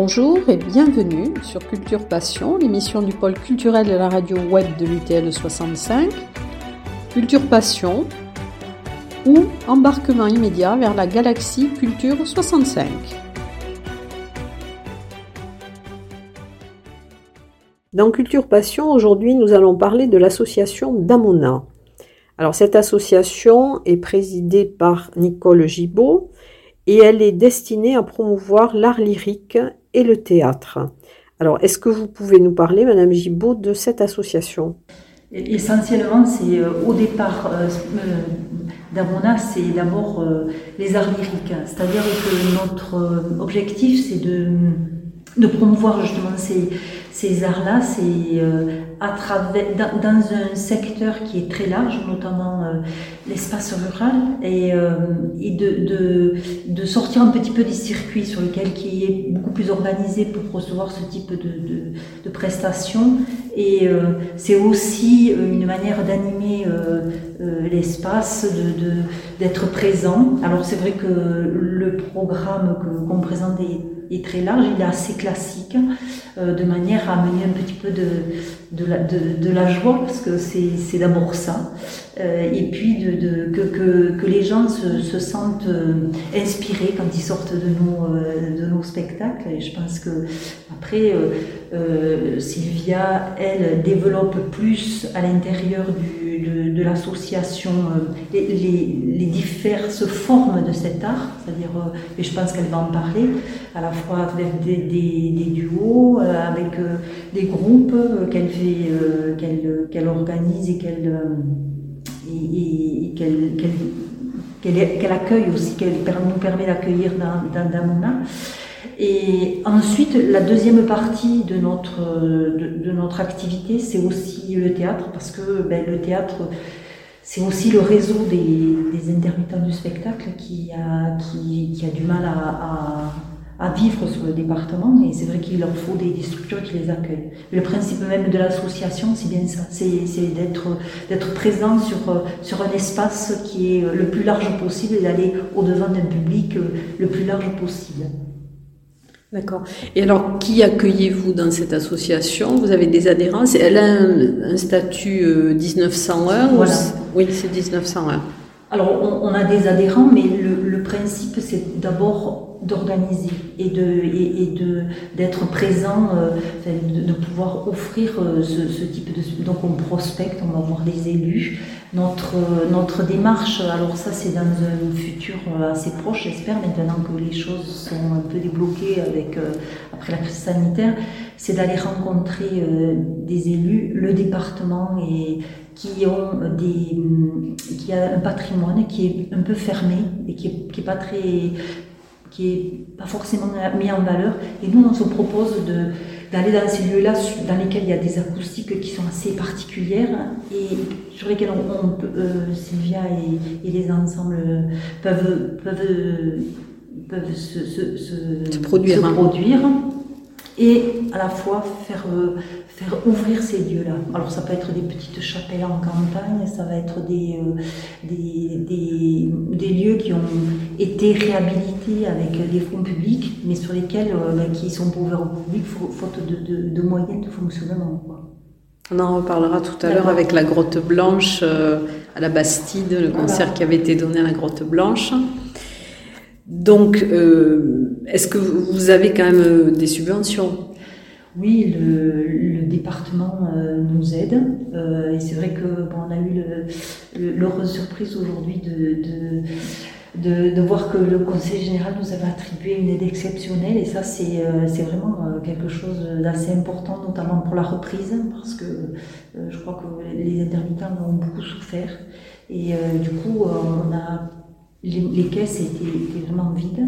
Bonjour et bienvenue sur Culture Passion, l'émission du pôle culturel de la radio web de l'UTL 65. Culture Passion ou embarquement immédiat vers la galaxie Culture 65. Dans Culture Passion, aujourd'hui, nous allons parler de l'association Damona. Alors, cette association est présidée par Nicole Gibaud et elle est destinée à promouvoir l'art lyrique et le théâtre. Alors, est-ce que vous pouvez nous parler, Madame Gibaud, de cette association? Essentiellement, c'est euh, au départ, euh, euh, d'Amona, c'est d'abord les arts lyriques. C'est-à-dire que notre objectif, c'est de, de promouvoir justement ces, ces arts-là, c'est euh, à travers dans, un secteur qui est très large, notamment euh, l'espace rural, et, euh, et de, de, de, sortir un petit peu des circuits sur lesquels qui est beaucoup plus organisé pour recevoir ce type de, de, de prestations. Et c'est aussi une manière d'animer l'espace, d'être présent. Alors c'est vrai que le programme qu'on présente est, est, très large, il est assez classique, de manière à amener un petit peu de, de, la, joie, parce que c'est d'abord ça. Euh, et puis de, que, que, que, les gens se, se sentent euh, inspirés quand ils sortent de nos, euh, de nos spectacles. Et je pense que après, Sylvia, elle, développe plus à l'intérieur de, l'association les, les, les, diverses formes de cet art, c'est-à-dire, et je pense qu'elle va en parler, à la fois avec des, des, duos, avec des groupes qu'elle fait, qu'elle qu'elle organise et qu'elle et, qu'elle accueille aussi, qu'elle nous permet d'accueillir dans, dans Damona. Et ensuite, la deuxième partie de notre, de, notre activité, c'est aussi le théâtre, parce que ben, le théâtre, c'est aussi le réseau des, des, intermittents du spectacle qui a, qui, a du mal à à vivre sur le département et c'est vrai qu'il leur faut des, structures qui les accueillent. Le principe même de l'association, c'est bien ça, c'est d'être présent sur, sur un espace qui est le plus large possible et d'aller au-devant d'un public le plus large possible. D'accord. Et alors, qui accueillez-vous dans cette association? Vous avez des adhérents? Elle a un, statut 1901 euh, voilà. Oui, c'est 1901. Alors, on, a des adhérents, mais le, le principe, c'est d'abord d'organiser et de et, de d'être présent euh, de, pouvoir offrir euh, ce, type de donc on prospecte on va voir des élus. Notre notre démarche alors ça c'est dans un futur euh, assez proche j'espère maintenant que les choses sont un peu débloquées avec après la crise sanitaire c'est d'aller rencontrer des élus le département et qui ont des qui a un patrimoine qui est un peu fermé et qui est, qui est pas très qui est pas forcément mis en valeur. Et nous, on se propose d'aller dans ces lieux-là dans lesquels il y a des acoustiques qui sont assez particulières et sur lesquels on, euh, Sylvia et, les ensembles peuvent, peuvent, peuvent se, produire. Se produire et à la fois faire, euh, faire ouvrir ces lieux-là. Alors ça peut être des petites chapelles en campagne, ça va être des, euh, des, des, des, lieux qui ont été réhabilités avec des fonds publics, mais sur lesquels euh, ben, qui sont pas ouverts au public faute de, de, moyens de fonctionnement. On en reparlera tout à l'heure avec la Grotte Blanche à la Bastide, le concert qui avait été donné à la Grotte Blanche. Donc, euh, est-ce que vous avez quand même euh, des subventions? Oui, le, département euh, nous aide. et c'est vrai que on a eu l'heureuse surprise aujourd'hui de, de, voir que le Conseil général nous avait attribué une aide exceptionnelle. Et ça, c'est vraiment quelque chose d'assez important, notamment pour la reprise, parce que je crois que les intermittents ont beaucoup souffert. Et du coup, on a les, caisses étaient, vraiment vides.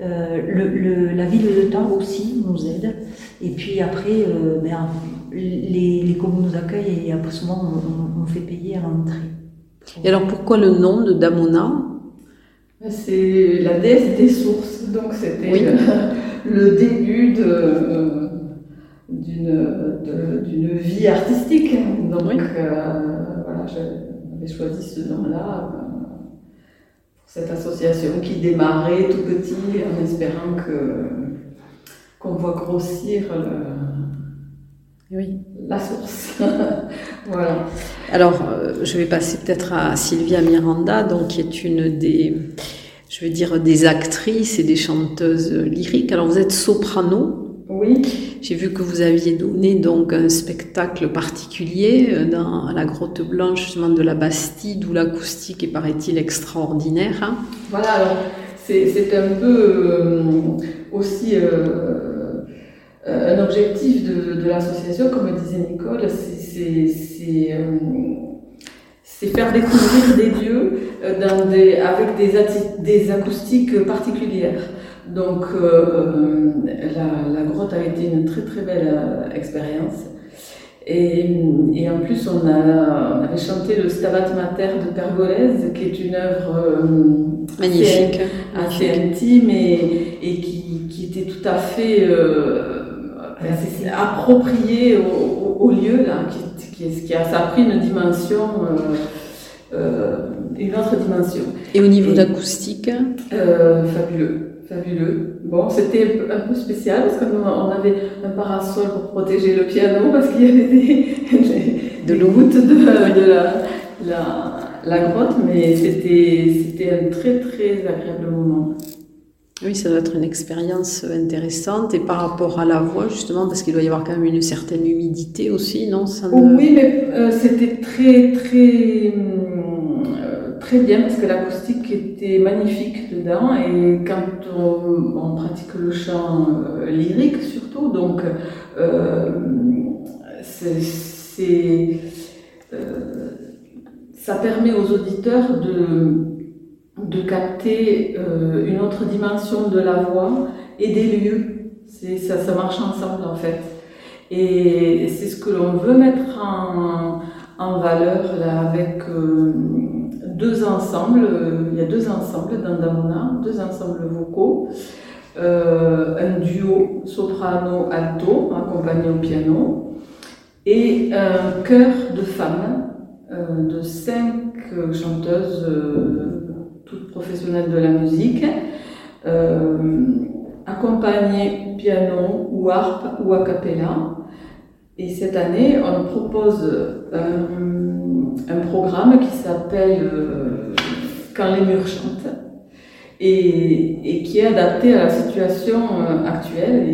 Euh, le, la ville de Tarbes aussi nous aide. Et puis après, euh, ben, les, les, communes nous accueillent et après souvent on, fait payer à l'entrée. Et alors pourquoi le nom de Damona? C'est la déesse des sources. Donc c'était le, début de, d'une vie artistique. Donc euh, voilà, j'avais choisi ce nom-là cette association qui démarrait tout petit en espérant que qu'on voit grossir oui. la source. voilà. Alors, je vais passer peut-être à Sylvia Miranda, donc, qui est une des, je veux dire, des actrices et des chanteuses lyriques. Alors, vous êtes soprano. Oui. J'ai vu que vous aviez donné donc un spectacle particulier euh, dans la grotte blanche justement de la Bastide où l'acoustique est paraît-il extraordinaire. Hein. voilà, alors c'est un peu euh, aussi euh, un objectif de, l'association, comme disait Nicole, c'est faire découvrir des lieux dans des, avec des, des acoustiques particulières. Donc euh, la, la, grotte a été une très très belle euh, expérience. Et, et, en plus, on, a, on, avait chanté le Stabat Mater de Pergolèse, qui est une œuvre euh, magnifique, assez, intime et, et qui, qui, était tout à fait appropriée au, au, lieu, là, qui, qui, qui, a, ça a pris une dimension, une autre dimension. Et au niveau d'acoustique? Fabuleux fabuleux. Bon, c'était un peu spécial parce qu'on avait un parasol pour protéger le piano parce qu'il y avait des, de gouttes de, la, la, grotte, mais c'était un très très agréable moment. Oui, ça doit être une expérience intéressante et par rapport à la voix justement parce qu'il doit y avoir quand même une certaine humidité aussi, non? Oui, mais euh, c'était très très très bien parce que l'acoustique était magnifique dedans et quand on, pratique le chant euh, lyrique surtout, donc euh, c'est, euh, ça permet aux auditeurs de, de capter une autre dimension de la voix et des lieux. Ça, marche ensemble en fait. Et c'est ce que l'on veut mettre en valeur là, avec deux ensembles, euh, il y a deux ensembles dans Damona, deux ensembles vocaux, euh, un duo soprano-alto accompagné au piano et un chœur de femmes euh, de cinq chanteuses toutes professionnelles de la musique, accompagnées au piano ou harpe ou a cappella. Et cette année, on propose un programme qui s'appelle euh, Quand les murs chantent et, qui est adapté à la situation euh, actuelle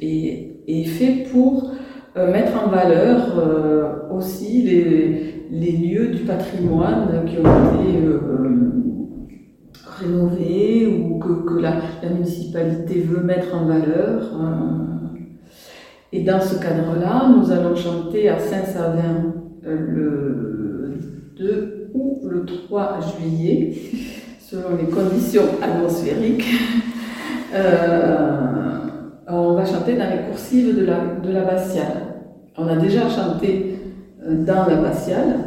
et, fait pour euh, mettre en valeur aussi les, lieux du patrimoine qui ont été rénovés ou que, la, municipalité veut mettre en valeur. Et dans ce cadre-là, nous allons chanter à Saint-Savin le 2 ou le 3 juillet, selon les conditions atmosphériques. Euh, on va chanter dans les coursives de la, l'abbatiale. On a déjà chanté euh, dans l'abbatiale,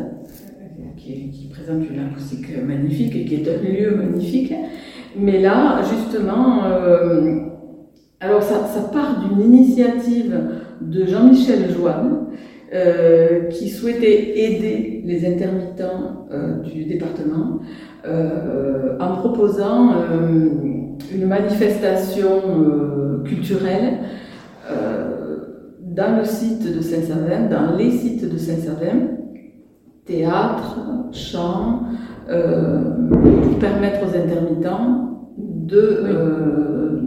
qui, qui présente une acoustique magnifique et qui est un lieu magnifique. Mais là, justement, euh, alors ça, ça part d'une initiative de Jean-Michel Joanne, euh, qui souhaitait aider les intermittents euh, du département euh, en proposant une manifestation culturelle dans le site de Saint-Savin, dans les sites de Saint-Savin, théâtre, chant, pour permettre aux intermittents de,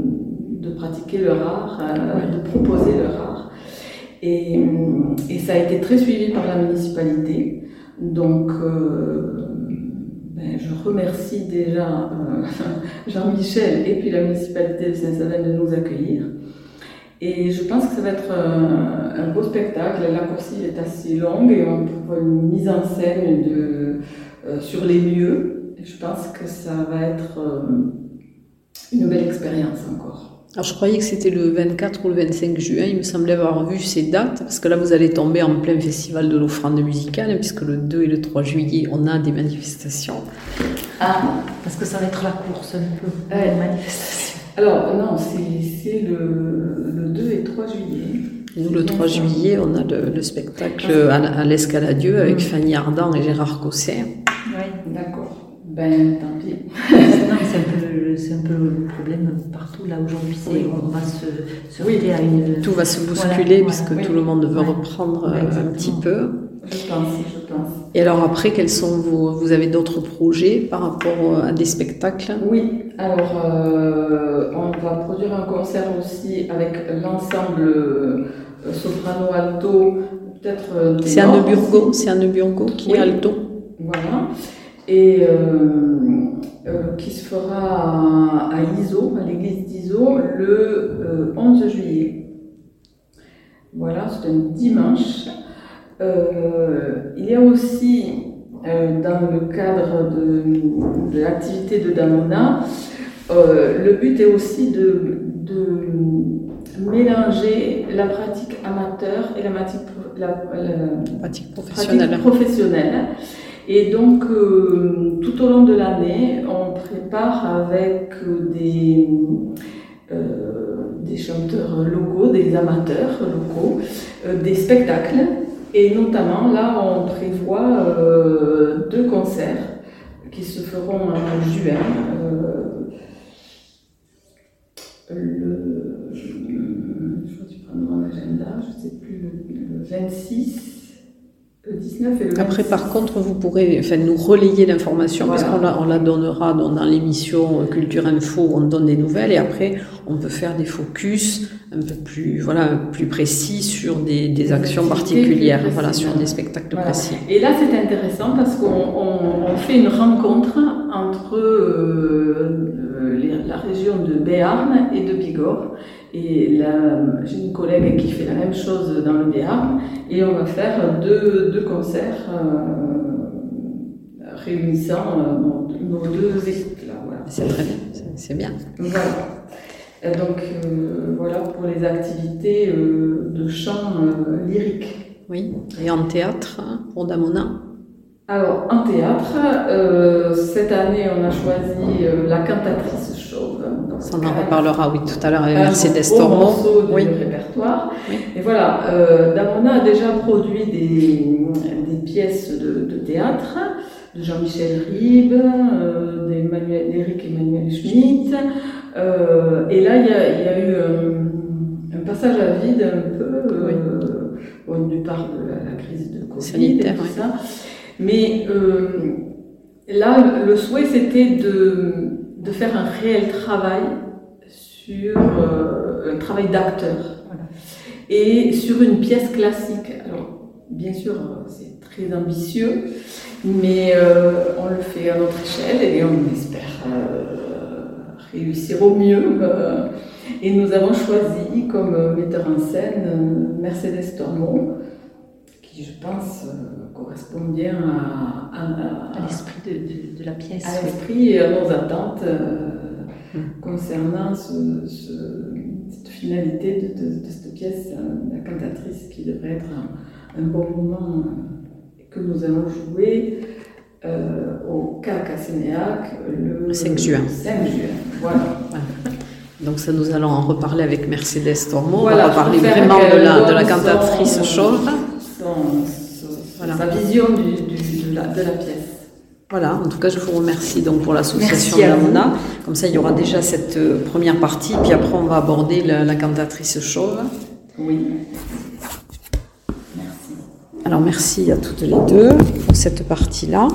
de pratiquer leur art, de proposer leur art. Et, et, ça a été très suivi par la municipalité. Donc, euh, ben, je remercie déjà euh, Jean-Michel et puis la municipalité de Saint-Savin de nous accueillir. Et je pense que ça va être un, un beau spectacle. La coursive est assez longue et on voit une mise en scène de, euh, sur les lieux. Je pense que ça va être une belle expérience encore. Alors je croyais que c'était le 24 ou le 25 juin, il me semblait avoir vu ces dates, parce que là vous allez tomber en plein festival de l'offrande musicale, puisque le 2 et le 3 juillet on a des manifestations. Ah, parce que ça va être la course un peu, euh, manifestation. Alors non, c'est le, le 2 et 3 juillet. nous, le 3 juillet, on a le, spectacle à, à l'Escaladieu avec mm. Fanny Ardant et Gérard Cosset. Oui, d'accord. Ben, tant pis. c'est un, peu, c'est un peu le problème partout là aujourd'hui. C'est on va se, se heurter à une. Tout va se bousculer Voilà, puisque voilà, tout le monde veut Ouais. reprendre euh, Ouais, un petit peu. Je pense, je pense. Et alors après, quels sont vos, vous avez d'autres projets par rapport euh, à des spectacles? Oui, alors euh, on va produire un concert aussi avec l'ensemble euh, soprano alto, peut-être. euh, C'est Anne Burgo, c'est Anne Burgo qui Oui. est alto. Voilà. Et euh, euh, qui se fera à, à Iso, à l'église d'Iso, le euh, 11 juillet. Voilà, c'est un dimanche. Euh, il y a aussi, euh, dans le cadre de, de l'activité de Damona, euh, le but est aussi de, de mélanger la pratique amateur et la pratique, la- la- Pratique pratique professionnelle. professionnelle. Et donc, euh, tout au long de l'année, on prépare avec des, euh, chanteurs locaux, des amateurs locaux, euh, des spectacles. Et notamment, là, on prévoit deux concerts qui se feront en juin. le, je ne sais plus, le 26, le 19 et le 26. Après, par contre, vous pourrez enfin, nous relayer l'information, Voilà. parce qu'on la, on la donnera dans, dans l'émission Culture Info, on donne des nouvelles, et après, on peut faire des focus un peu plus, voilà, plus précis sur des, actions particulières, voilà, sur des spectacles Voilà. précis. Et là, c'est intéressant parce qu'on on- on fait une rencontre entre euh, euh, les- la région de Béarn et de Bigorre. Et là, j'ai une collègue qui fait la même chose dans le Béarn. Et on va faire deux, deux concerts euh, réunissant euh, nos, deux équipes. Là, voilà. C'est très bien, c'est- c'est bien. Voilà. Et donc, euh, voilà pour les activités euh, de chant euh, lyrique. Oui. Et en théâtre, hein, pour Damona Alors, en théâtre, euh, cette année, on a choisi euh, La cantatrice chauve. Donc, Ça, on en reparlera, oui, tout à l'heure avec Mercedes Tormo. du Oui. répertoire. Oui. Et voilà, euh, Damona a déjà produit des, des pièces de, de théâtre de Jean-Michel Ribes, euh, d'Éric Emmanuel Schmitt. Euh, et là, il y y a eu un, un passage à vide un peu, euh, bon, du part de la, la crise de Covid Sanitaire, et tout ouais. Mais euh, là, le souhait, c'était de, de faire un réel travail sur euh, un travail d'acteur. Et sur une pièce classique. Alors, bien sûr, c'est très ambitieux, mais euh, on le fait à notre échelle et on espère réussir au mieux. et nous avons choisi comme metteur en scène Mercedes Tormo, qui, je pense, euh, correspond bien à, à- à- à l'esprit de, de- de la pièce. à l'esprit et à nos attentes euh, concernant ce- ce- cette finalité de, cette pièce, euh, la cantatrice, qui devrait être un, un bon moment que nous allons jouer au CAC à Sénéac le, Le 5 juin. 5 juin, voilà. Donc ça, nous allons en reparler avec Mercedes Tormo. Voilà, on va parler vraiment de la, de la donne cantatrice chauve. Son- son- Voilà. Sa vision du- du- de, la, de la pièce. Voilà, en tout cas, je vous remercie donc pour l'association. Damona. Comme ça, il y aura déjà cette euh, première partie, puis après, on va aborder la, la cantatrice chauve. Oui. Merci. Alors, merci à toutes les deux pour cette partie-là.